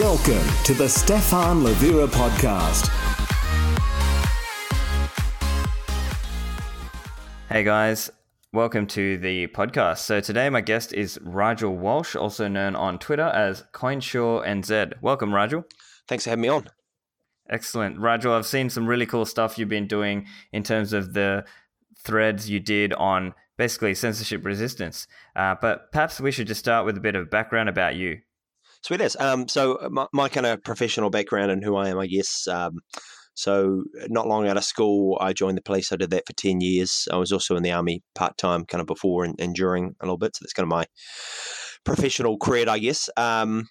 Welcome to the Stephan Livera podcast. Hey guys, welcome to the podcast. So today my guest is Rigel Walsh, also known on Twitter as Coinsure NZ. Welcome, Rigel. Thanks for having me on. Excellent. Rigel, I've seen some really cool stuff you've been doing in terms of the threads you did on basically censorship resistance. Uh, but perhaps we should just start with a bit of background about you. Sweet it is. Um, so uh, my, my, kind of professional background and who I am, I guess. Um, so not long out of school, I joined the police. I did that for ten years. I was also in the army part time, kind of before and, and, during a little bit. So that's kind of my professional career, I guess. Um,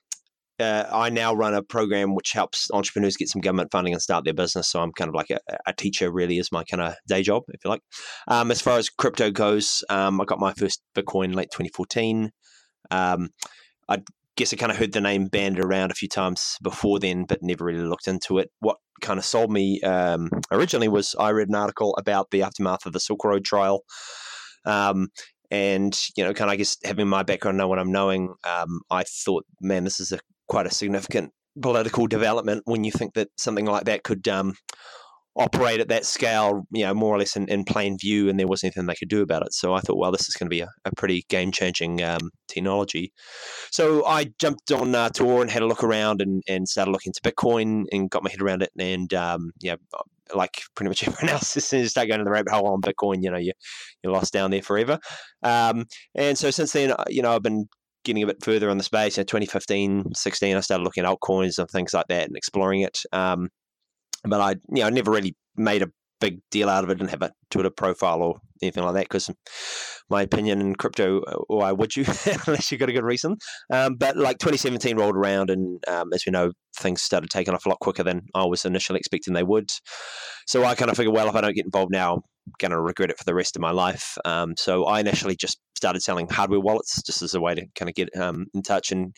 uh, I now run a program which helps entrepreneurs get some government funding and start their business. So I'm kind of like a, a teacher, really, is my kind of day job, if you like. Um, as far as crypto goes, um, I got my first Bitcoin late 2014. Um, I guess I kind of heard the name banded around a few times before then, but never really looked into it. What kind of sold me um, originally was I read an article about the aftermath of the Silk Road trial. Um, and you know, kind of I guess having my background, know what I'm knowing, um, I thought, man, this is a quite a significant political development when you think that something like that could um, operate at that scale, you know, more or less in, in, plain view, and there wasn't anything they could do about it. So I thought, well, this is going to be a, a pretty game changing um, technology. So I jumped on uh, Tor and had a look around and, and started looking into Bitcoin and got my head around it. And um, yeah, like pretty much everyone else, as soon as you start going to the rabbit hole on Bitcoin, you know, you, you're lost down there forever. Um, and so since then, uh, you know, I've been getting a bit further on the space. In 2015, 16, I started looking at altcoins and things like that and exploring it. Um, but I, you know, never really made a big deal out of it and have a Twitter profile or anything like that because my opinion in crypto, uh, why would you unless you've got a good reason? Um, but like 2017 rolled around and um, as we know, things started taking off a lot quicker than I was initially expecting they would. So I kind of figured, well, if I don't get involved now, I'm going to regret it for the rest of my life. Um, so I initially just started selling hardware wallets just as a way to kind of get um, in touch and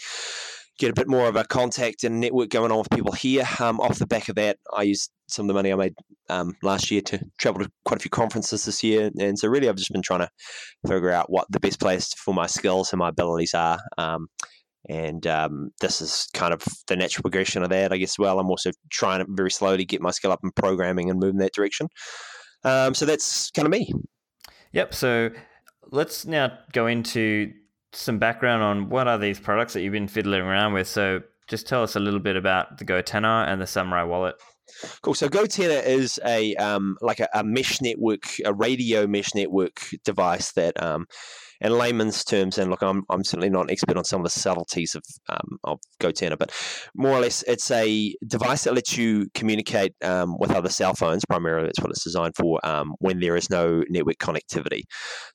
get a bit more of a contact and network going on with people here. Um, off the back of that, I used some of the money I made um, last year to travel to quite a few conferences this year. And so, really, I've just been trying to figure out what the best place for my skills and my abilities are. Um, and um, this is kind of the natural progression of that, I guess. Well, I'm also trying to very slowly get my skill up in programming and move in that direction. Um, so that's kind of me. Yep. So let's now go into some background on what are these products that you've been fiddling around with. So just tell us a little bit about the GoTenna and the Samourai wallet. Cool. So GoTenna is a um, like a, a, mesh network, a radio mesh network device that um, in layman's terms, and look, I'm, I'm certainly not an expert on some of the subtleties of um, of GoTenna, but more or less, it's a device that lets you communicate um, with other cell phones. Primarily, that's what it's designed for. Um, when there is no network connectivity,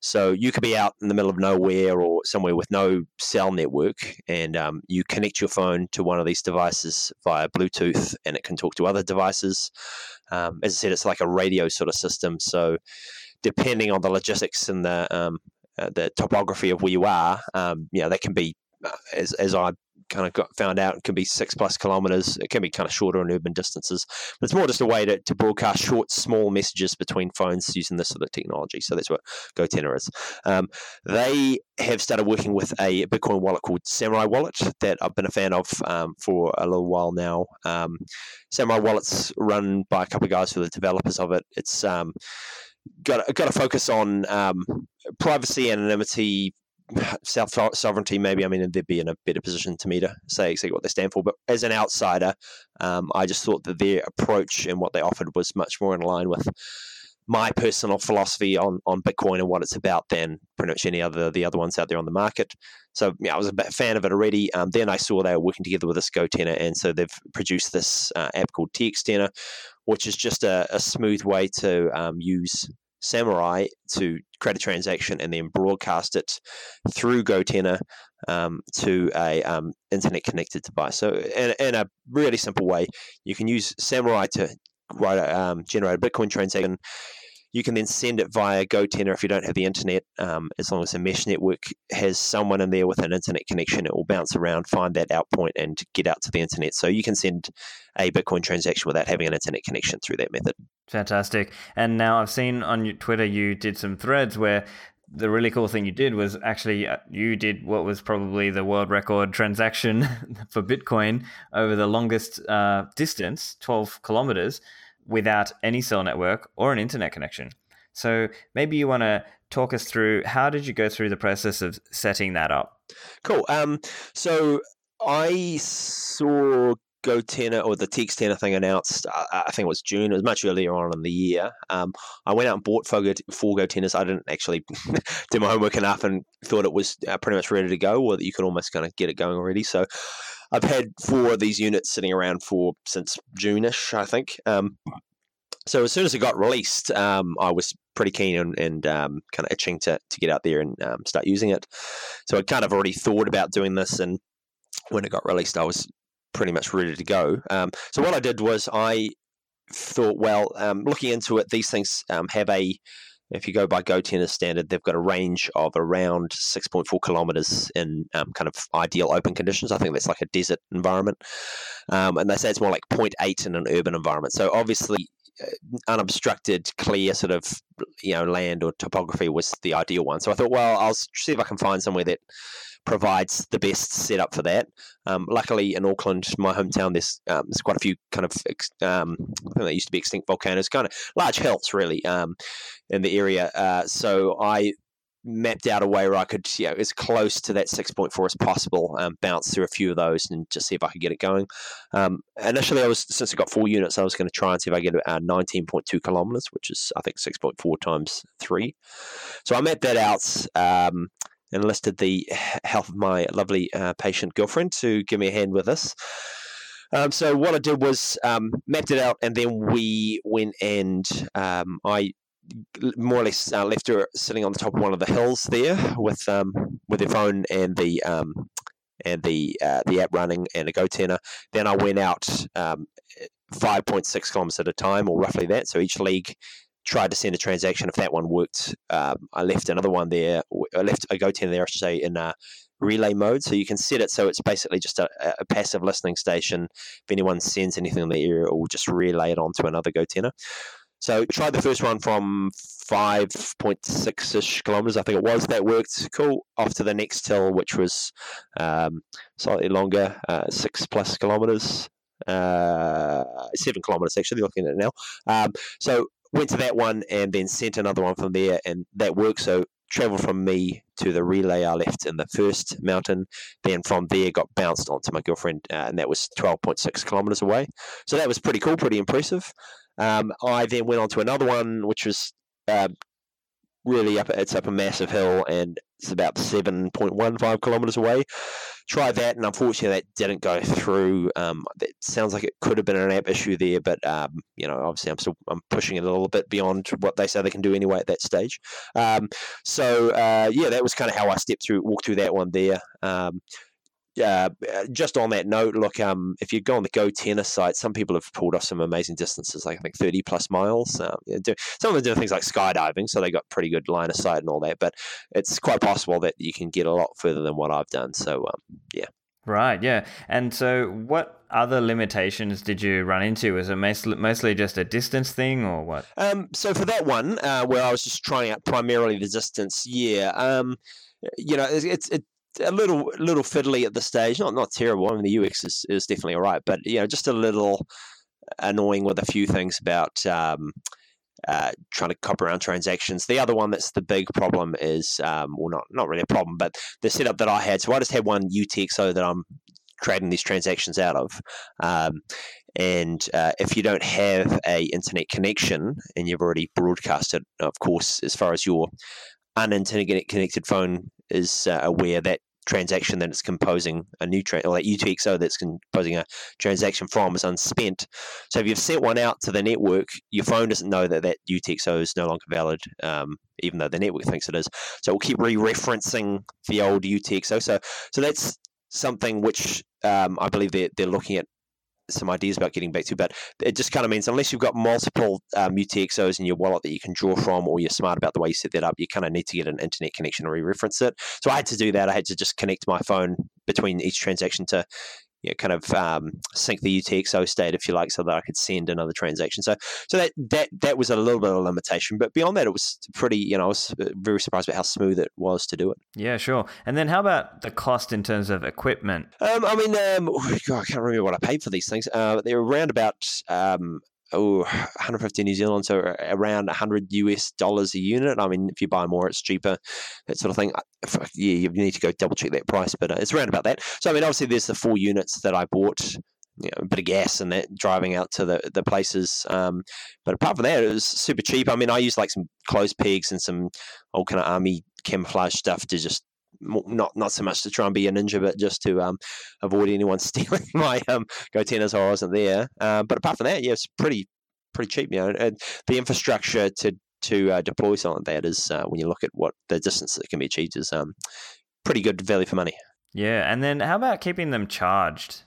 so you could be out in the middle of nowhere or somewhere with no cell network, and um, you connect your phone to one of these devices via Bluetooth, and it can talk to other devices. Um, as I said, it's like a radio sort of system. So depending on the logistics and the um, uh, the topography of where you are, um, you know, that can be, uh, as, as I kind of got found out, it can be six plus kilometers. It can be kind of shorter in urban distances, but it's more just a way to, to broadcast short, small messages between phones using this sort of technology. So that's what GoTenna is. Um, they have started working with a Bitcoin wallet called Samourai Wallet that I've been a fan of um, for a little while now. Um, Samourai Wallet's run by a couple of guys who are the developers of it. It's um, got got to focus on um, privacy, anonymity, self sovereignty. Maybe I mean they'd be in a better position to me to say exactly what they stand for. But as an outsider, um, I just thought that their approach and what they offered was much more in line with my personal philosophy on on Bitcoin and what it's about than pretty much any other the other ones out there on the market. So yeah, I was a fan of it already. Um, then I saw they were working together with a GoTenna, and so they've produced this uh, app called TxTenna, which is just a, a smooth way to um, use Samourai to create a transaction and then broadcast it through GoTenna um, to a um, internet connected device. So in, in, a really simple way, you can use Samourai to write a, um, generate a Bitcoin transaction you can then send it via GoTenna if you don't have the internet. Um, as long as the mesh network has someone in there with an internet connection, it will bounce around, find that out point, and get out to the internet. So you can send a Bitcoin transaction without having an internet connection through that method. Fantastic. And now I've seen on Twitter you did some threads where the really cool thing you did was actually uh, you did what was probably the world record transaction for Bitcoin over the longest uh, distance, 12 kilometers, without any cell network or an internet connection. So maybe you want to talk us through how did you go through the process of setting that up? Cool. Um, so I saw GoTenna or the TxTenna thing announced, uh, I think it was June, it was much earlier on in the year. Um, I went out and bought four, four GoTennas. I didn't actually do my homework enough and thought it was uh, pretty much ready to go or that you could almost kind of get it going already. So I've had four of these units sitting around for since June-ish, I think. Um, so as soon as it got released, um, I was pretty keen and, and um, kind of itching to, to get out there and um, start using it. So I kind of already thought about doing this, and when it got released, I was pretty much ready to go. Um, so what I did was I thought, well, um, looking into it, these things um, have a if you go by GoTenna standard, they've got a range of around 6.4 kilometers in um, kind of ideal open conditions. I think that's like a desert environment. Um, and they say it's more like 0.8 in an urban environment. So obviously, uh, unobstructed, clear sort of you know land or topography was the ideal one. So I thought, well, I'll see if I can find somewhere that provides the best setup for that. Um, luckily, in Auckland, my hometown, there's um, there's quite a few kind of um, I used to be extinct volcanoes, kind of large hills really um, in the area. Uh, so I mapped out a way where I could, you know, as close to that 6.4 as possible, um, bounce through a few of those and just see if I could get it going. Um, initially, I was since I got four units, I was going to try and see if I get uh, 19.2 kilometers, which is I think 6.4 times three. So I mapped that out. Um, enlisted the help of my lovely uh, patient girlfriend to give me a hand with this. Um, so what I did was um, mapped it out, and then we went and um, I more or less uh, left her sitting on the top of one of the hills there with um, with her phone and the um, and the uh, the app running and a GoTenna. Then I went out um, 5.6 kilometers at a time, or roughly that. So each leg tried to send a transaction. If that one worked, um, I left another one there. I left a GoTenna there, I should say, in uh, relay mode. So you can set it so it's basically just a, a, passive listening station. If anyone sends anything in the area, it will just relay it onto another GoTenna. So tried the first one from 5.6 ish kilometers, I think it was. That worked cool. Off to the next hill, which was um, slightly longer, uh, six plus kilometers. Uh, seven kilometers actually, looking at it now. Um, so went to that one and then sent another one from there, and that worked. So traveled from me to the relay I left in the first mountain. Then from there, got bounced onto my girlfriend, uh, and that was 12.6 kilometers away. So that was pretty cool, pretty impressive. Um, I then went on to another one, which was uh, really up. It's up a massive hill, and it's about 7.15 kilometers away. Tried that, and unfortunately, that didn't go through. Um, it sounds like it could have been an app issue there, but um, you know, obviously, I'm still I'm pushing it a little bit beyond what they say they can do anyway at that stage. Um, so uh, yeah, that was kind of how I stepped through, walked through that one there. Um, uh, just on that note, look, um, if you go on the GoTenna's site, some people have pulled off some amazing distances, like I think 30 plus miles. Um, do, some of them do things like skydiving, so they got pretty good line of sight and all that. But it's quite possible that you can get a lot further than what I've done. So, um, yeah. Right, yeah. And so, what other limitations did you run into? Was it mostly just a distance thing, or what? Um, so for that one, uh, where I was just trying out primarily the distance, yeah. Um, you know, it's, it's it, a little little fiddly at the stage. Not not terrible. I mean, the UX is, is definitely all right, but you know, just a little annoying with a few things about um, uh, trying to cop around transactions. The other one that's the big problem is, um, well, not not really a problem, but the setup that I had. So I just had one UTXO that I'm trading these transactions out of. Um, and uh, if you don't have a internet connection and you've already broadcasted, of course, as far as your uninternet connected phone is uh, aware that transaction that it's composing a new tra- or that UTXO that's composing a transaction from is unspent. So if you've sent one out to the network, your phone doesn't know that that UTXO is no longer valid, um, even though the network thinks it is. So we'll keep re-referencing the old UTXO. So so that's something which um, I believe they're, they're looking at some ideas about getting back to, but it just kind of means unless you've got multiple um, UTXOs in your wallet that you can draw from, or you're smart about the way you set that up, you kind of need to get an internet connection to re-reference it. So I had to do that. I had to just connect my phone between each transaction to you know, kind of um, sync the UTXO state, if you like, so that I could send another transaction. So, so that that that was a little bit of a limitation, but beyond that, it was pretty. You know, I was uh, very surprised about how smooth it was to do it. Yeah, sure. And then how about the cost in terms of equipment? Um, I mean, um, God, I can't remember what I paid for these things. Uh, they're around about um, oh, 150 New Zealand, so around 100 US dollars a unit. I mean, if you buy more, it's cheaper, that sort of thing. Yeah, you need to go double check that price, but uh, it's around about that. So, I mean, obviously, there's the four units that I bought. You know, a bit of gas and that driving out to the, the places. Um, but apart from that, it was super cheap. I mean, I used like some clothes pegs and some old kind of army camouflage stuff to just not not so much to try and be a ninja, but just to um, avoid anyone stealing my um, wasn't there. Uh, but apart from that, yeah, it's pretty pretty cheap. You know, and the infrastructure to to uh, deploy something like that is uh, when you look at what the distance that can be achieved is um, pretty good value for money. Yeah, and then how about keeping them charged?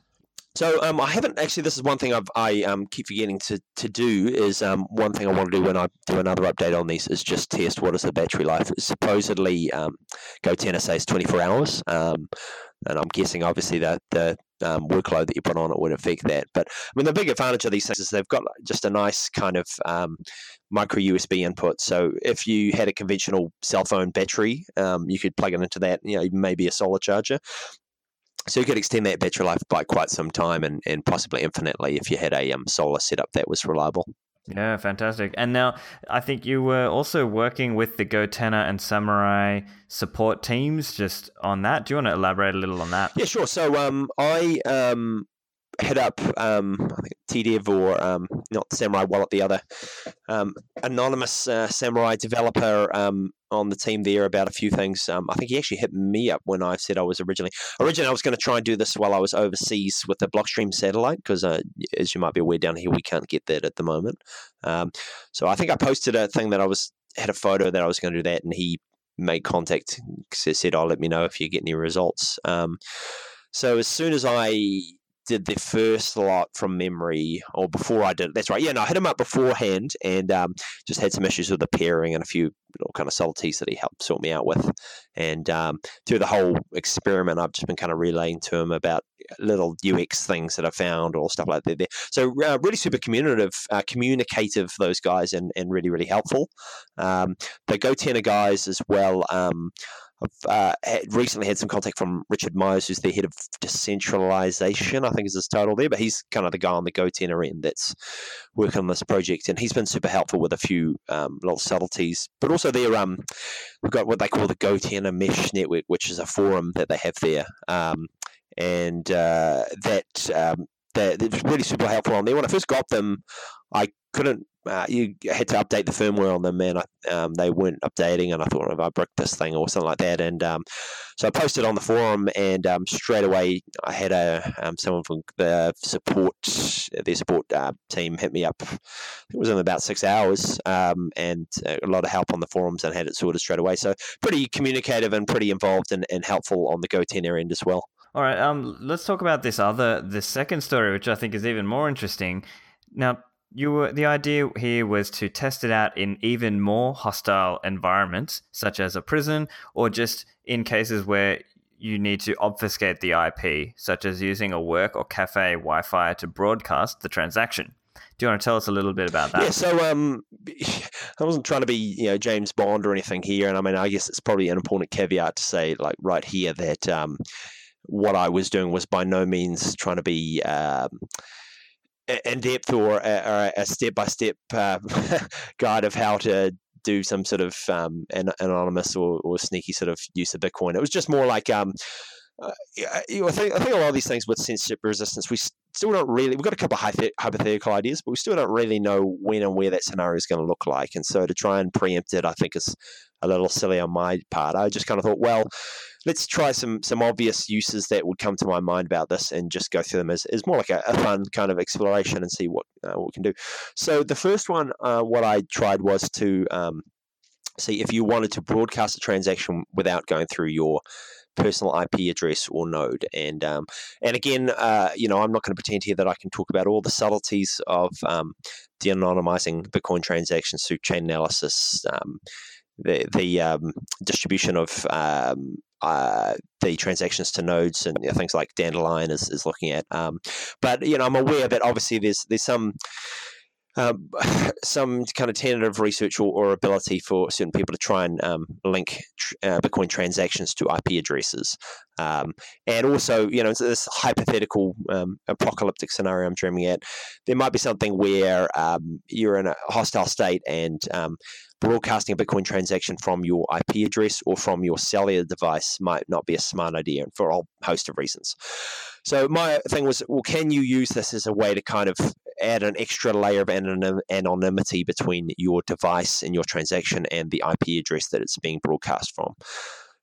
So um, I haven't actually. This is one thing I've, I um, keep forgetting to, to do. Is um, one thing I want to do when I do another update on these is just test what is the battery life. Supposedly, um, GoTenna says twenty four hours, um, and I'm guessing obviously that the um, workload that you put on it would affect that. But I mean, the big advantage of these things is they've got just a nice kind of um, micro USB input. So if you had a conventional cell phone battery, you could plug it into that. You know, maybe a solar charger so you could extend that battery life by quite some time and, and possibly infinitely if you had a um, solar setup that was reliable. Yeah, fantastic. And now I think you were also working with the GoTenna and Samourai support teams just on that. Do you want to elaborate a little on that? Yeah, sure. So um, I um, head up um, I think TDev or um, not Samourai Wallet, the other um, anonymous uh, Samourai developer um, on the team there about a few things. Um, I think he actually hit me up when I said I was originally originally I was going to try and do this while I was overseas with the Blockstream satellite because uh, as you might be aware down here we can't get that at the moment. Um, so I think I posted a thing that I was had a photo that I was going to do that and he made contact said I'll oh, let me know if you get any results. so as soon as I did the first lot from memory, or before I did. That's right. Yeah, no, I hit him up beforehand and um, just had some issues with the pairing and a few little kind of subtleties that he helped sort me out with. And um, through the whole experiment, I've just been kind of relaying to him about little UX things that I found or stuff like that. There. So uh, really super communicative, uh, communicative those guys, and and really really helpful. Um, the GoTenna guys as well. Um, I've uh, recently had some contact from Richard Myers, who's the head of decentralization, I think is his title there, but he's kind of the guy on the GoTenna end that's working on this project, and he's been super helpful with a few um, little subtleties. But also, there um, we've got what they call the GoTenna Mesh Network, which is a forum that they have there, um, and uh, that um, it's really super helpful on there. When I first got them, I couldn't uh, you had to update the firmware on them, and um, they weren't updating. And I thought, if I bricked this thing or something like that, and um, so I posted on the forum, and um, straight away I had a um, someone from the support, their support uh, team, hit me up. it was in about six hours, um, and a lot of help on the forums, and had it sorted straight away. So pretty communicative and pretty involved and, and helpful on the GoTenna end as well. All right, um, let's talk about this other, the second story, which I think is even more interesting. Now, you were the idea here was to test it out in even more hostile environments, such as a prison, or just in cases where you need to obfuscate the IP, such as using a work or cafe Wi-Fi to broadcast the transaction. Do you want to tell us a little bit about that? Yeah, so um, I wasn't trying to be you know James Bond or anything here, and I mean I guess it's probably an important caveat to say like right here that um, what I was doing was by no means trying to be um, in depth or a step by step guide of how to do some sort of um, an, anonymous or, or, sneaky sort of use of Bitcoin. It was just more like um, uh, I, think, I think a lot of these things with censorship resistance, we still don't really. We've got a couple of hypothetical ideas, but we still don't really know when and where that scenario is going to look like. And so to try and preempt it, I think is a little silly on my part. I just kind of thought, well, let's try some some obvious uses that would come to my mind about this and just go through them as, as more like a, a fun kind of exploration and see what, uh, what we can do. So the first one, uh, what I tried was to um, see if you wanted to broadcast a transaction without going through your personal IP address or node. And um, and again, uh, you know, I'm not going to pretend here that I can talk about all the subtleties of um, de-anonymizing Bitcoin transactions through chain analysis. Um, the, the um, distribution of um, uh, the transactions to nodes and you know, things like Dandelion is, is looking at. Um, but you know, I'm aware that obviously there's there's some um, some kind of tentative research or, or, ability for certain people to try and um, link tr- uh, Bitcoin transactions to IP addresses. Um, and also, you know, this hypothetical um, apocalyptic scenario I'm dreaming at, there might be something where um, you're in a hostile state and um, broadcasting a Bitcoin transaction from your IP address or from your cellular device might not be a smart idea for a whole host of reasons. So my thing was, well, can you use this as a way to kind of add an extra layer of anonymity between your device and your transaction and the IP address that it's being broadcast from?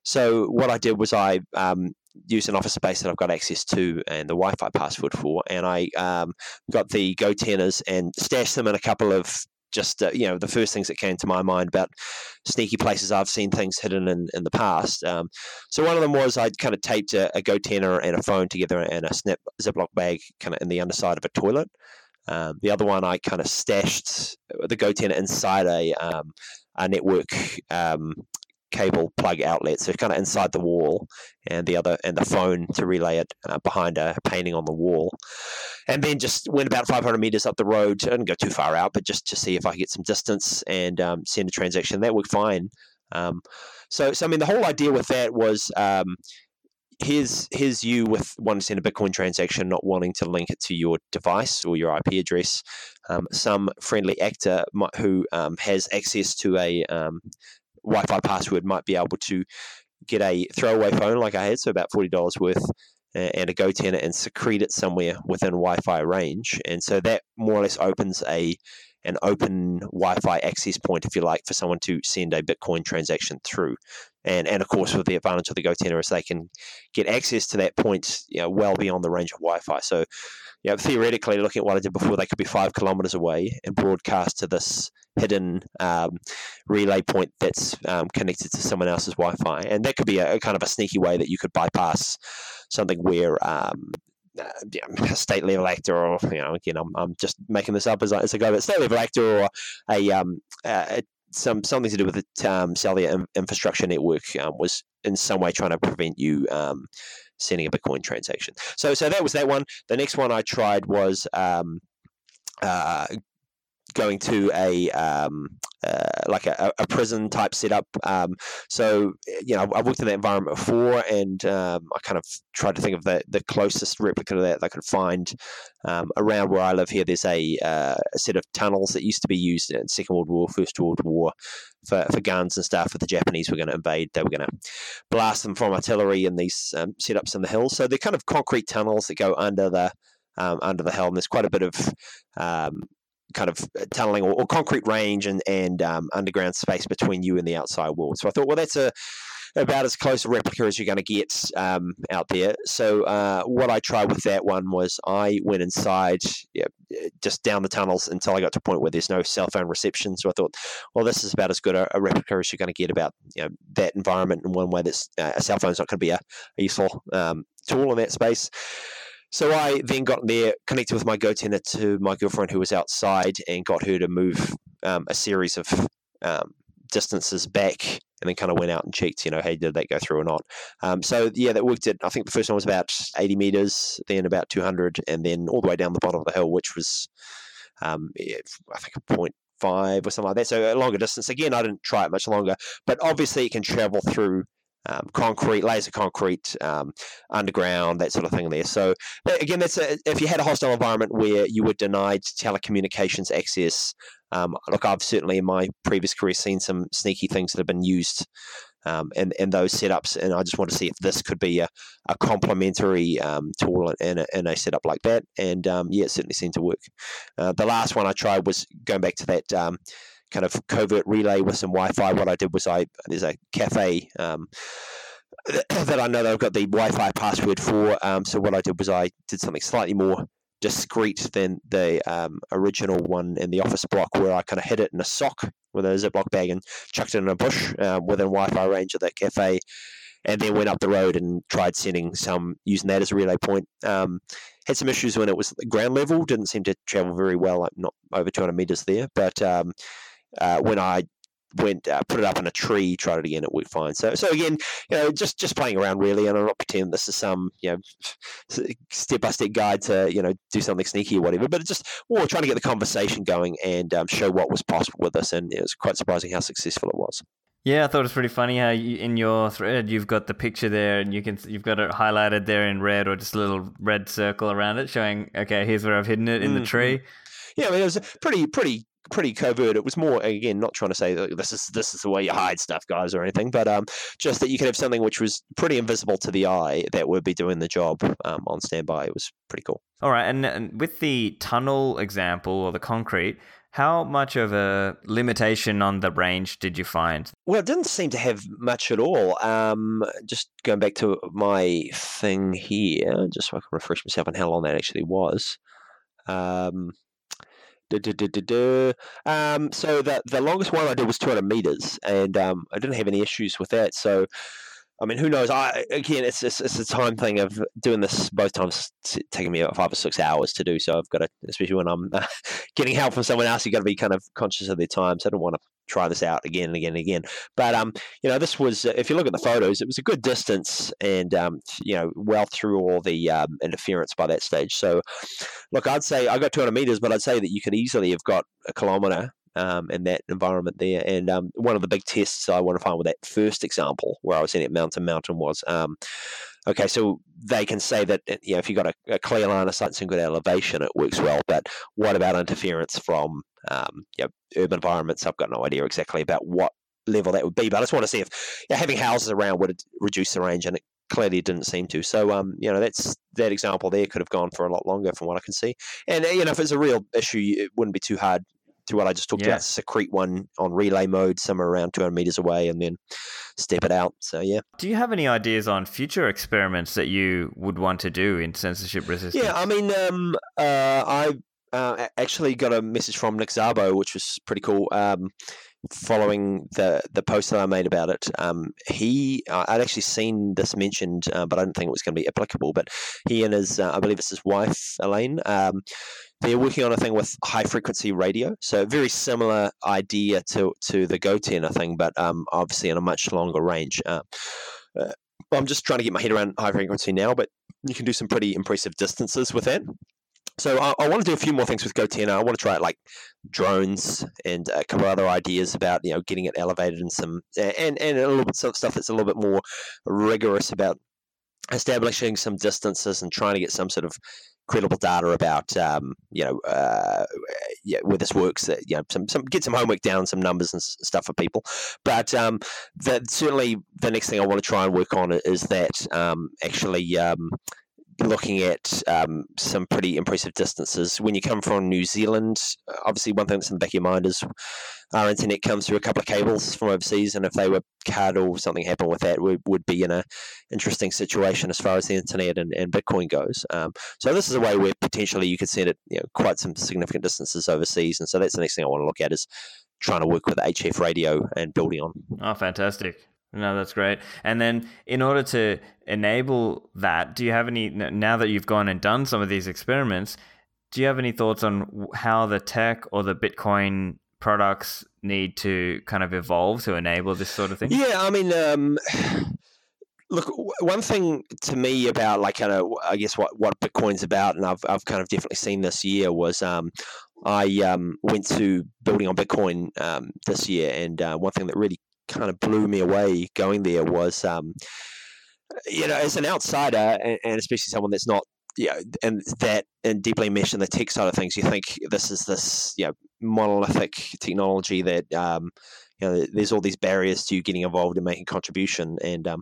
So what I did was I um, used an office space that I've got access to and the Wi-Fi password for, and I um, got the GoTennas and stashed them in a couple of just uh, you know the first things that came to my mind about sneaky places I've seen things hidden in, in the past. Um, so one of them was I'd kind of taped a, a GoTenna and a phone together and a snap Ziploc bag kind of in the underside of a toilet. Um, the other one I kind of stashed the GoTenna inside a um, a network um, cable plug outlet, so kind of inside the wall, and the other and the phone to relay it uh, behind a painting on the wall, and then just went about 500 meters up the road. I didn't go too far out, but just to see if I could get some distance and um, send a transaction. That worked fine. Um, so, so I mean, the whole idea with that was. Um, here's here's you with wanting to send a Bitcoin transaction, not wanting to link it to your device or your IP address. Um, some friendly actor who um, has access to a um, Wi-Fi password might be able to get a throwaway phone like I had, so about forty dollars worth, uh, and a GoTenna and secrete it somewhere within Wi-Fi range, and so that more or less opens a an open Wi-Fi access point, if you like, for someone to send a Bitcoin transaction through. And and of course, with the advantage of the GoTenna is they can get access to that point, you know, well beyond the range of Wi-Fi. So, you know, theoretically, looking at what I did before, they could be five kilometers away and broadcast to this hidden um, relay point that's um, connected to someone else's Wi-Fi, and that could be a, a, kind of a sneaky way that you could bypass something where um, uh, a state level actor, or you know, again, I'm, I'm just making this up as I, as I go, but state level actor or a, um, uh, some something to do with the um, cellular infrastructure network um, was in some way trying to prevent you um, sending a Bitcoin transaction. So, so that was that one. The next one I tried was um, uh, going to a um, uh, like a, a, prison type setup. Um, so you know, I've worked in that environment before, and um, I kind of tried to think of the the closest replica to that I could find um, around where I live. Here, there's a, uh, a set of tunnels that used to be used in Second World War, First World War. For, for guns and stuff, if the Japanese were going to invade, they were going to blast them from artillery in these um, setups in the hills. So they're kind of concrete tunnels that go under the um, under the hill. There's quite a bit of um, kind of uh, tunneling or, or concrete range and, and um, underground space between you and the outside world. So I thought, well, that's a about as close a replica as you're going to get um, out there. So uh, what I tried with that one was I went inside, yeah, just down the tunnels until I got to a point where there's no cell phone reception. So I thought, well, this is about as good a, a replica as you're going to get about you know, that environment in one way that uh, a cell phone's not going to be a, a useful um, tool in that space. So I then got there, connected with my GoTenna to my girlfriend who was outside, and got her to move um, a series of um, distances back, and then kind of went out and checked, you know, hey, did that go through or not? Um, so yeah, that worked. At I think the first one was about 80 meters, then about 200, and then all the way down the bottom of the hill, which was um, I think a point five or something like that. So a longer distance. Again, I didn't try it much longer, but obviously it can travel through um, concrete, laser concrete, um, underground, that sort of thing there. So again, that's a, if you had a hostile environment where you were denied telecommunications access. Um, look, I've certainly in my previous career seen some sneaky things that have been used um, in, in those setups, and I just want to see if this could be a, a complementary um, tool in a, in a setup like that. And um, yeah, it certainly seemed to work. Uh, the last one I tried was going back to that um, kind of covert relay with some Wi-Fi. What I did was I there's a cafe um, that I know I've got the Wi-Fi password for. Um, so what I did was I did something slightly more discreet than the um, original one in the office block, where I kind of hid it in a sock with a Ziploc bag and chucked it in a bush uh, within Wi-Fi range of that cafe. And then went up the road and tried sending some using that as a relay point. Um, had some issues when it was ground level. Didn't seem to travel very well, like not over 200 meters there. But um, uh, when I went uh, put it up in a tree, tried it again, it worked fine. So so again, you know, just just playing around really, and I'm not pretending this is some you know step by step guide to you know do something sneaky or whatever, but it's just more trying to get the conversation going and um, show what was possible with this, and it was quite surprising how successful it was. Yeah, I thought it was pretty funny how you, in your thread you've got the picture there, and you can you've got it highlighted there in red or just a little red circle around it, showing okay, here's where I've hidden it in mm-hmm. the tree. Yeah, I mean, it was pretty pretty pretty covert. It was more again not trying to say this is this is the way you hide stuff, guys, or anything, but um, just that you could have something which was pretty invisible to the eye that would be doing the job um, on standby. It was pretty cool. All right, and, and with the tunnel example or the concrete, how much of a limitation on the range did you find? Well, it didn't seem to have much at all. Um, just going back to my thing here, just so I can refresh myself on how long that actually was. Um, um, so the the longest one I did was 200 meters, and um, I didn't have any issues with that. So I mean, who knows? I again, it's it's, it's a time thing of doing this both times, taking me about five or six hours to do. So I've got to, especially when I'm uh, getting help from someone else, you've got to be kind of conscious of their time. So I don't want to try this out again and again and again. But um, you know, this was if you look at the photos, it was a good distance and um, you know, well through all the um, interference by that stage. So, look, I'd say I got 200 meters, but I'd say that you could easily have got a kilometer um, in that environment there. And um, one of the big tests I want to find with that first example where I was in at Mountain Mountain was um, okay, so they can say that you know if you've got a, a clear line of sight and good elevation, it works well. But what about interference from um, you know, urban environments? I've got no idea exactly about what level that would be, but I just want to see if you know, having houses around would reduce the range, and it clearly didn't seem to. So, um, you know, that's that example there could have gone for a lot longer from what I can see. And you know, if it's a real issue, it wouldn't be too hard to what I just talked yeah. about, secrete one on relay mode somewhere around 200 meters away and then step it out. So, yeah. Do you have any ideas on future experiments that you would want to do in censorship resistance? Yeah, I mean, um, uh, I uh, actually got a message from Nick Szabo, which was pretty cool. Um, following the the post that I made about it, um, he I'd actually seen this mentioned, uh, but I didn't think it was going to be applicable. But he and his, uh, I believe it's his wife Elaine, um, they're working on a thing with high frequency radio. So very similar idea to to the GoTenna thing, but um, obviously in a much longer range. Uh, uh, I'm just trying to get my head around high frequency now, but you can do some pretty impressive distances with that. So I, I, want to do a few more things with GoTenna. I want to try it like drones and a couple other ideas about you know getting it elevated and some and and a little bit of stuff that's a little bit more rigorous about establishing some distances and trying to get some sort of credible data about um, you know uh, yeah, where this works. That you know some, some get some homework down, some numbers and stuff for people. But um, that certainly the next thing I want to try and work on is that um, actually um, looking at um, some pretty impressive distances. When you come from New Zealand, obviously one thing that's in the back of your mind is our internet comes through a couple of cables from overseas, and if they were cut or something happened with that, we would be in a interesting situation as far as the internet and, and Bitcoin goes. Um, so this is a way where potentially you could send it you know, quite some significant distances overseas, and so that's the next thing I want to look at is trying to work with HF radio and building on. Oh, fantastic! No, that's great. And then, in order to enable that, do you have any, now that you've gone and done some of these experiments, do you have any thoughts on how the tech or the Bitcoin products need to kind of evolve to enable this sort of thing? Yeah, I mean, um, look, one thing to me about like kind of, I guess what what Bitcoin's about, and I've I've kind of definitely seen this year was um, I um, went to building on Bitcoin um, this year, and uh, one thing that really kind of blew me away going there was, um, you know, as an outsider and, and especially someone that's not you know, and that and deeply meshed in the tech side of things, you think this is this you know monolithic technology that um, you know there's all these barriers to you getting involved and making contribution. And um,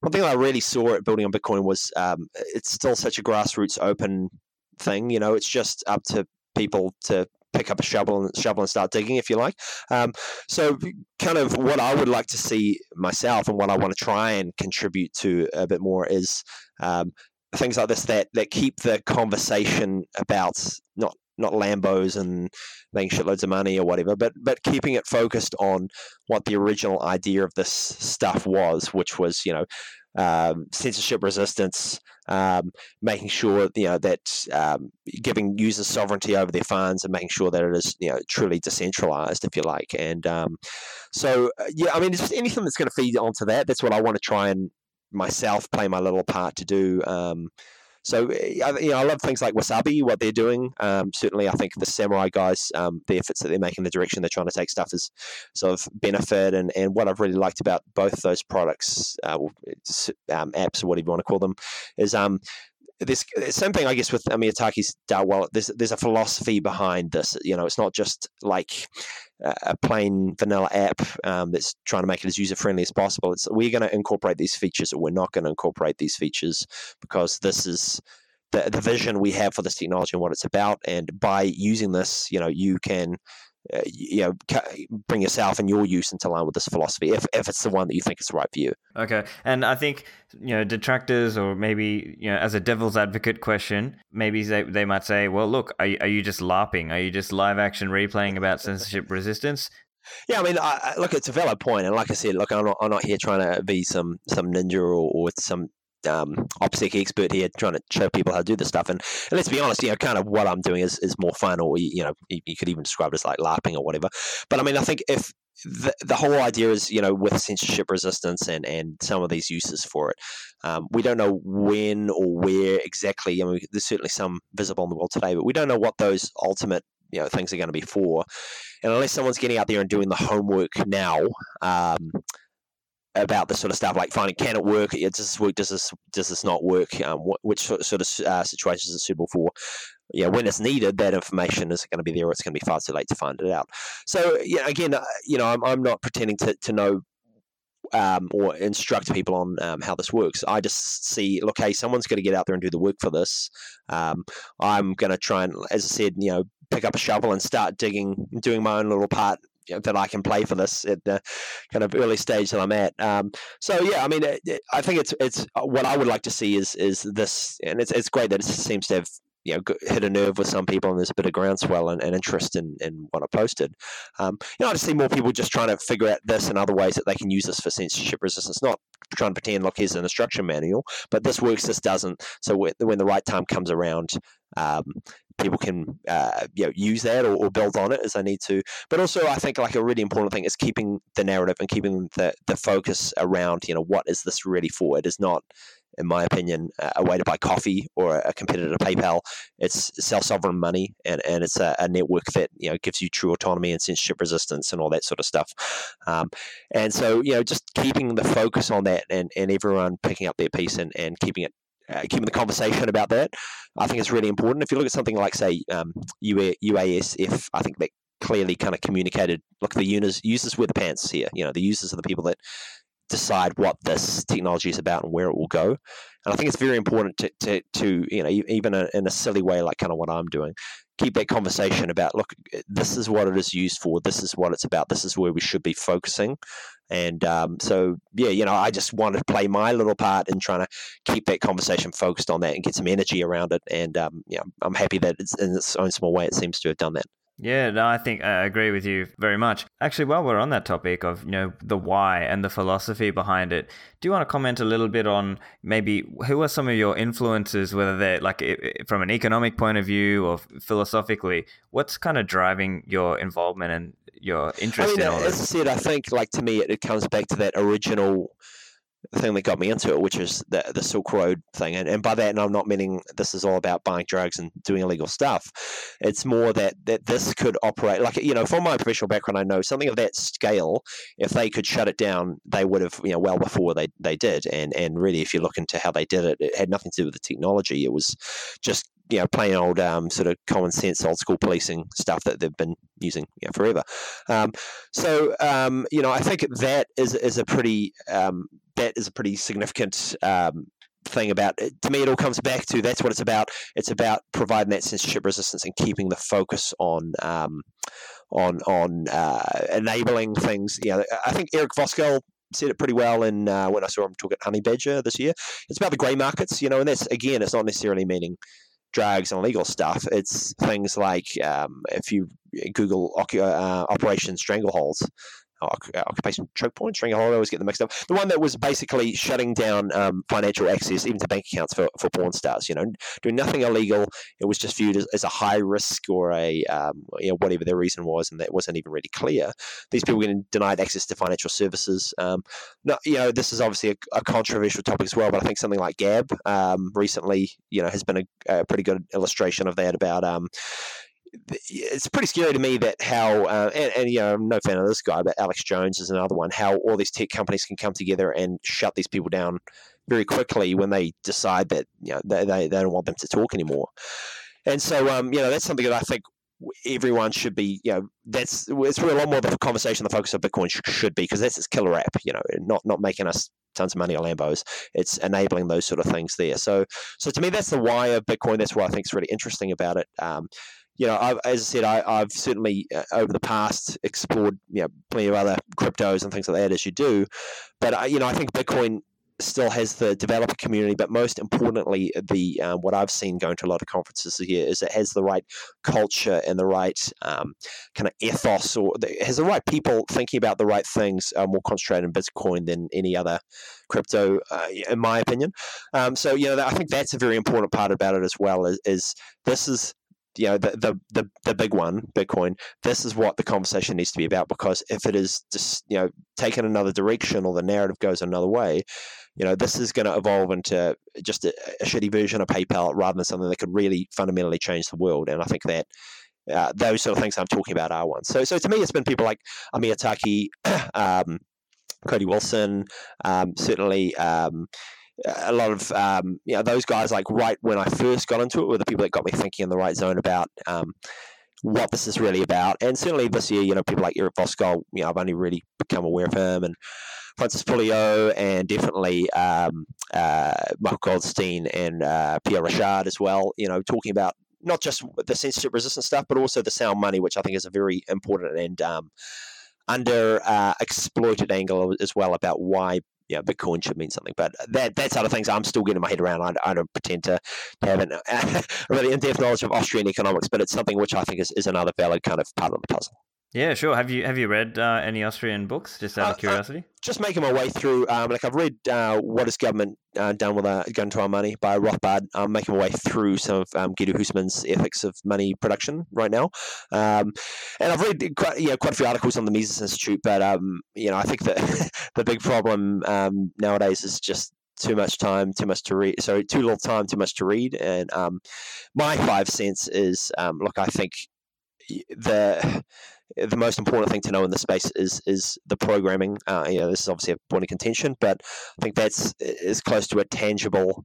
one thing I really saw at building on Bitcoin was um, it's still such a grassroots open thing. You know, it's just up to people to pick up a shovel and shovel and start digging, if you like. Um, so, kind of what I would like to see myself and what I want to try and contribute to a bit more is um, things like this that that keep the conversation about not not Lambos and making shitloads of money or whatever, but but keeping it focused on what the original idea of this stuff was, which was you know um, censorship resistance, um, making sure you know that um, giving users sovereignty over their funds and making sure that it is you know truly decentralized, if you like. And um, so uh, yeah, I mean, just anything that's going to feed onto that. That's what I want to try and myself play my little part to do. So eh, you know, I love things like Wasabi, what they're doing. Um, certainly, I think the Samourai guys, um, the efforts that they're making, the direction they're trying to take stuff is sort of benefit. And, and what I've really liked about both those products, uh, um, apps or whatever you want to call them, is um, this same thing, I guess, with Miyazaki's Dark Wallet. There's there's a philosophy behind this. You know, it's not just like a plain vanilla app um, that's trying to make it as user friendly as possible. It's we're going to incorporate these features, or we're not going to incorporate these features because this is the the vision we have for this technology and what it's about. And by using this, you know, you can uh, you know bring yourself and your use into line with this philosophy if, if it's the one that you think is right for you. Okay and i think you know detractors or maybe you know as a devil's advocate question maybe they, they might say well look are, are you just larping? Are you just live action replaying about censorship resistance? Yeah, I mean, I, look, it's a valid point, and like I said, look, I'm not, I'm not here trying to be some some ninja or, or some um, OPSEC expert here trying to show people how to do this stuff. And, and, let's be honest, you know, kind of what I'm doing is, is more fun, or you know, you, you could even describe it as like larping or whatever. But I mean, I think if the, the whole idea is, you know, with censorship resistance and, and some of these uses for it, um, we don't know when or where exactly. I mean, there's certainly some visible in the world today, but we don't know what those ultimate you know things are going to be for. And unless someone's getting out there and doing the homework now, um, about this sort of stuff, like finding can it work? Does this work? Does this does this not work? Um, which sort of uh, situations is it suitable for? Yeah, when it's needed, that information is going to be there, or it's going to be far too late to find it out. So, yeah, again, uh, you know, I'm, I'm not pretending to, to know um, or instruct people on um, how this works. I just see, look, hey, someone's going to get out there and do the work for this. Um, I'm going to try and, as I said, you know, pick up a shovel and start digging, doing my own little part that I can play for this at the kind of early stage that I'm at. Um, so yeah, I mean, it, it, I think it's it's uh, what I would like to see is is this, and it's it's great that it seems to have you know hit a nerve with some people and there's a bit of groundswell and, and interest in, in what I posted. Um, you know, I just see more people just trying to figure out this and other ways that they can use this for censorship resistance. Not trying to pretend like here's an instruction manual, but this works, this doesn't. So when the right time comes around, um, people can uh, you know, use that or, or, build on it as they need to. But also, I think like a really important thing is keeping the narrative and keeping the the focus around you know what is this really for? It is not. In my opinion, a way to buy coffee or a competitor to PayPal. It's self-sovereign money, and, and it's a, a, network that you know gives you true autonomy and censorship resistance and all that sort of stuff. Um, and so, you know, just keeping the focus on that, and, and everyone picking up their piece and, and keeping it uh, keeping the conversation about that. I think it's really important. If you look at something like, say, um, UASF, I think that clearly kind of communicated. Look, the users users wear the pants here. You know, the users are the people that decide what this technology is about and where it will go. And I think it's very important to, to, to you know, even in a silly way like kind of what I'm doing, keep that conversation about look this is what it is used for. This is what it's about. This is where we should be focusing. And um, so yeah you know i just wanted to play my little part in trying to keep that conversation focused on that and get some energy around it. And um, yeah i'm happy that it's in its own small way it seems to have done that yeah, no, I think I agree with you very much. Actually, while we're on that topic of you know the why and the philosophy behind it, do you want to comment a little bit on maybe who are some of your influences, whether they're like from an economic point of view or philosophically? What's kind of driving your involvement and your interest I mean, in uh, all as this? I said, I think like to me, it, it comes back to that original thing that got me into it, which is the the Silk Road thing. And, and by that, and I'm not meaning this is all about buying drugs and doing illegal stuff. It's more that that this could operate like you know, from my professional background, I know something of that scale. If they could shut it down, they would have you know well before they they did. And and really, if you look into how they did it, it had nothing to do with the technology. It was just you know, plain old um, sort of common sense, old school policing stuff that they've been using you know, forever. Um, so um, you know, I think that is is a pretty um, that is a pretty significant um, thing about it. to me it all comes back to that's what it's about it's about providing that censorship resistance and keeping the focus on um, on on uh, enabling things you know i think eric voskuil said it pretty well in uh, when i saw him talk at honey badger this year it's about the grey markets you know and that's again it's not necessarily meaning drugs and illegal stuff. It's things like um, if you Google uh, Operation Strangleholds, occupation choke point, string holiday, I always get them mixed up. The one that was basically shutting down um, financial access, even to bank accounts for, for porn stars, you know, doing nothing illegal. It was just viewed as, as a high risk or a, um, you know, whatever their reason was, and that wasn't even really clear. These people getting denied access to financial services. Um, no, you know, this is obviously a, a, controversial topic as well, but I think something like Gab um, recently, you know, has been a, a, pretty good illustration of that about um, it's pretty scary to me that how uh, and, and, you know I'm no fan of this guy, but Alex Jones is another one. How all these tech companies can come together and shut these people down very quickly when they decide that you know they, they, don't want them to talk anymore. And so um, you know that's something that I think everyone should be you know that's it's really a lot more of a conversation the focus of Bitcoin should be because that's its killer app. You know, not not making us tons of money on Lambos. It's enabling those sort of things there. So, so to me, that's the why of Bitcoin. That's what I think is really interesting about it. Um, you know, I've, as I said, I, have certainly uh, over the past explored you know plenty of other cryptos and things like that as you do, but I, you know, I think Bitcoin still has the developer community, but most importantly, the um, what I've seen going to a lot of conferences here is it has the right culture and the right um, kind of ethos, or it has the right people thinking about the right things, uh, more concentrated in Bitcoin than any other crypto, uh, in my opinion. Um, so you know, I think that's a very important part about it as well. Is, is this is you know the, the the the big one bitcoin this is what the conversation needs to be about because if it is just you know taken another direction or the narrative goes another way you know this is going to evolve into just a, a, shitty version of paypal rather than something that could really fundamentally change the world. And i think that uh, those sort of things i'm talking about are ones. So so to me it's been people like amir taaki um, cody wilson um, certainly um, a lot of um, you know those guys like right when I first got into it were the people that got me thinking in the right zone about um, what this is really about. And certainly this year, you know, people like Eric Voskuil, you know, I've only really become aware of him and Francis Pouliot and definitely um, uh, Michael Goldstein and uh, Pierre Rochard as well. You know, talking about not just the censorship resistant stuff, but also the sound money, which I think is a very important and um, under uh, exploited angle as well about why yeah, Bitcoin should mean something. But that that's other things I'm still getting my head around. I, I don't pretend to, to have an, a really in-depth knowledge of Austrian economics, but it's something which I think is, is another valid kind of part of the puzzle. Yeah, sure. Have you have you read uh, any Austrian books? Just out of uh, uh curiosity. Uh, just making my way through. Um, like I've read uh, Has Government uh, Done with Our Gun to Our Money" by Rothbard. I'm making my way through some of um, Guido Hülsmann's Ethics of Money Production right now, um, and I've read quite you know, quite a few articles on the Mises Institute. But um, you know, I think that the big problem um, nowadays is just too much time, too much to read. Sorry, too little time, too much to read. And um, my five cents is, um, look, I think the the most important thing to know in this space is is the programming. Uh, you know, this is obviously a point of contention, but I think that's as close to a tangible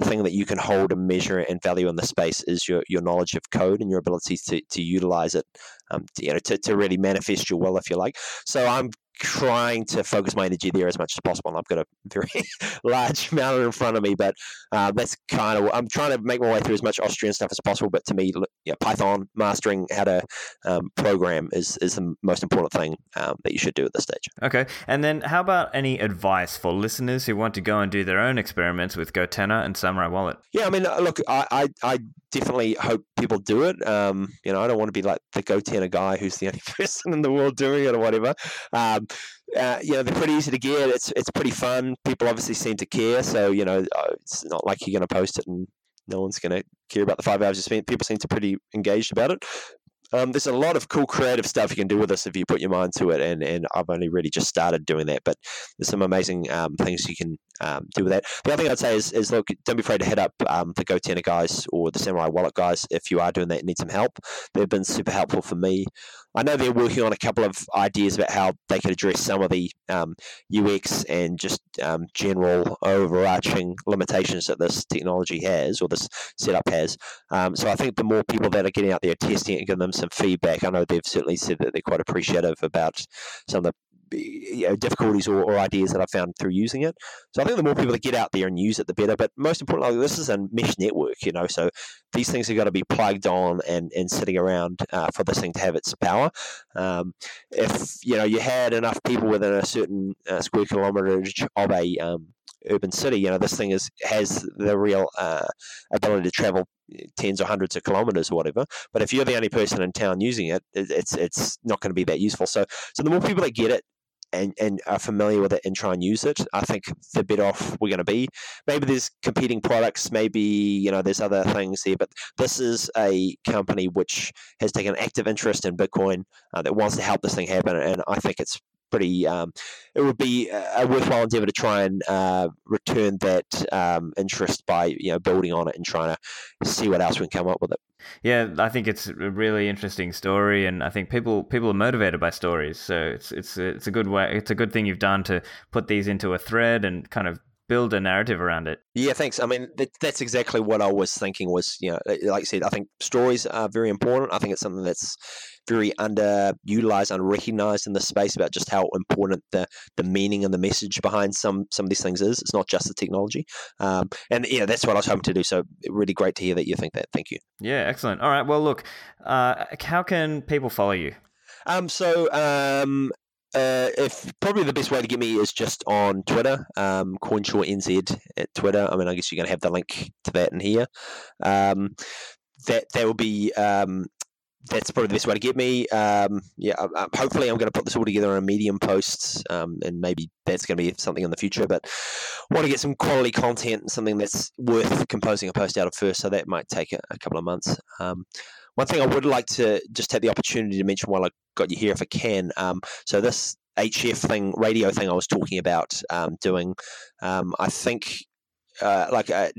thing that you can hold and measure and value in the space is your, your knowledge of code and your ability to, to utilize it, um, to, you know, to, to really manifest your will, if you like. So I'm trying to focus my energy there as much as possible. And I've got a very large mountain in front of me, but uh, that's kind of I'm trying to make my way through as much Austrian stuff as possible. But to me, Python mastering how to um, program is is the most important thing um, that you should do at this stage. Okay, and then how about any advice for listeners who want to go and do their own experiments with GoTenna and Samourai Wallet? Yeah, I mean, uh, look, I I, I definitely hope people do it. Um, you know, I don't want to be like the GoTenna guy who's the only person in the world doing it or whatever. Um, uh, you know, they're pretty easy to get. It's it's pretty fun. People obviously seem to care, so you know, uh, it's not like you're going to post it and no one's going to care about the five hours you spent. People seem to be pretty engaged about it. Um, there's a lot of cool creative stuff you can do with this if you put your mind to it, and, and I've only really just started doing that, but there's some amazing um, things you can um, do with that. The other thing I'd say is, is look, don't be afraid to hit up um, the GoTenna guys or the Samourai Wallet guys if you are doing that and need some help. They've been super helpful for me. I know they're working on a couple of ideas about how they could address some of the um, UX and just um, general overarching limitations that this technology has or this setup has. Um, so I think the more people that are getting out there testing it and giving them some feedback, I know they've certainly said that they're quite appreciative about some of the you know, difficulties or, or, ideas that I found through using it. So I think the more people that get out there and use it, the better. But most importantly, this is a mesh network, you know, so these things have got to be plugged on and, and sitting around uh, for this thing to have its power. Um, if, you know, you had enough people within a certain uh, square kilometre of a um, urban city, you know, this thing is has the real uh, ability to travel tens or hundreds of kilometers or whatever. But if you're the only person in town using it, it's it's not going to be that useful. So so the more people that get it, and, and are familiar with it and try and use it, I think the better off we're going to be. Maybe there's competing products, maybe you know there's other things there, but this is a company which has taken an active interest in Bitcoin uh, that wants to help this thing happen, and I think it's pretty. Um, it would be a worthwhile endeavor to try and uh, return that um, interest by you know building on it and trying to see what else we can come up with it. Yeah, I think it's a really interesting story, and I think people people are motivated by stories. So it's it's it's a good way. It's a good thing you've done to put these into a thread and kind of build a narrative around it. Yeah, thanks. I mean, that, that's exactly what I was thinking. Was you know, like I said, I think stories are very important. I think it's something that's very underutilized, unrecognized in the space about just how important the the meaning and the message behind some some of these things is. It's not just the technology, um, and yeah, that's what I was hoping to do. So really great to hear that you think that. Thank you. Yeah, excellent. All right. Well, look, uh, how can people follow you? Um, so um, uh, if probably the best way to get me is just on Twitter, um, CoinShortNZ at Twitter. I mean, I guess you're going to have the link to that in here. Um, that that will be um, that's probably the best way to get me. Um, yeah, hopefully I'm going to put this all together in a Medium post, um, and maybe that's going to be something in the future. But want to get some quality content and something that's worth composing a post out of first. So that might take a, a couple of months. Um, one thing I would like to just take the opportunity to mention while I got you here, if I can. Um, so this HF thing, radio thing I was talking about um, doing, um, I think uh, like uh,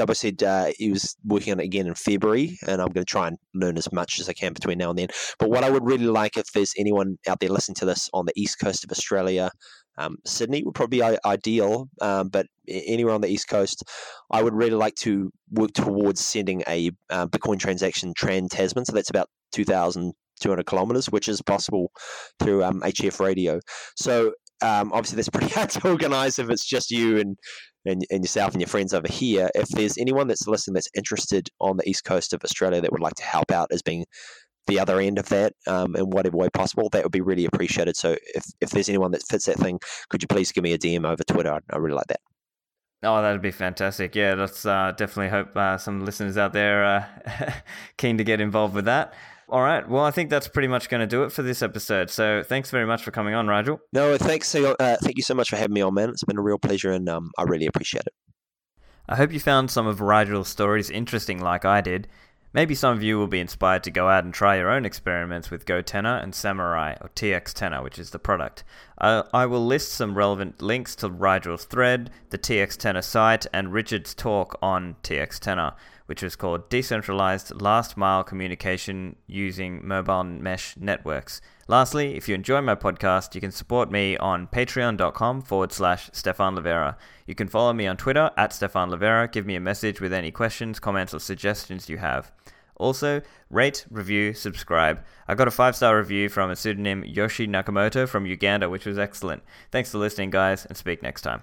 up, I said, uh, he was working on it again in February, and I'm going to try and learn as much as I can between now and then. But what I would really like, if there's anyone out there listening to this on the east coast of Australia, um, Sydney would probably be ideal, um, but anywhere on the east coast, I would really like to work towards sending a uh, Bitcoin transaction trans Tasman. So that's about 2,200 kilometers, which is possible through um, HF radio. So um, obviously that's pretty hard to organize if it's just you and and, and yourself and your friends over here, if there's anyone that's listening that's interested on the east coast of Australia that would like to help out as being the other end of that um, in whatever way possible, that would be really appreciated. So if, if there's anyone that fits that thing, could you please give me a DM over Twitter? I'd, I really like that. Oh, that'd be fantastic. Yeah, let's uh, definitely hope uh, some listeners out there are keen to get involved with that. All right. Well, I think that's pretty much going to do it for this episode. So thanks very much for coming on, Rigel. No, thanks. So, Uh, thank you so much for having me on, man. It's been a real pleasure, and um, I really appreciate it. I hope you found some of Rigel's stories interesting, like I did. Maybe some of you will be inspired to go out and try your own experiments with GoTenna and Samourai, or TxTenna, which is the product. Uh, I will list some relevant links to Rigel's thread, the TxTenna site, and Richard's talk on TxTenna which was called Decentralized Last Mile Communication Using Mobile Mesh Networks. Lastly, if you enjoy my podcast, you can support me on patreon.com forward slash Stephan Livera. You can follow me on Twitter at Stephan Livera. Give me a message with any questions, comments, or suggestions you have. Also, rate, review, subscribe. I got a five star review from a pseudonym Yoshi Nakamoto from Uganda, which was excellent. Thanks for listening, guys, and speak next time.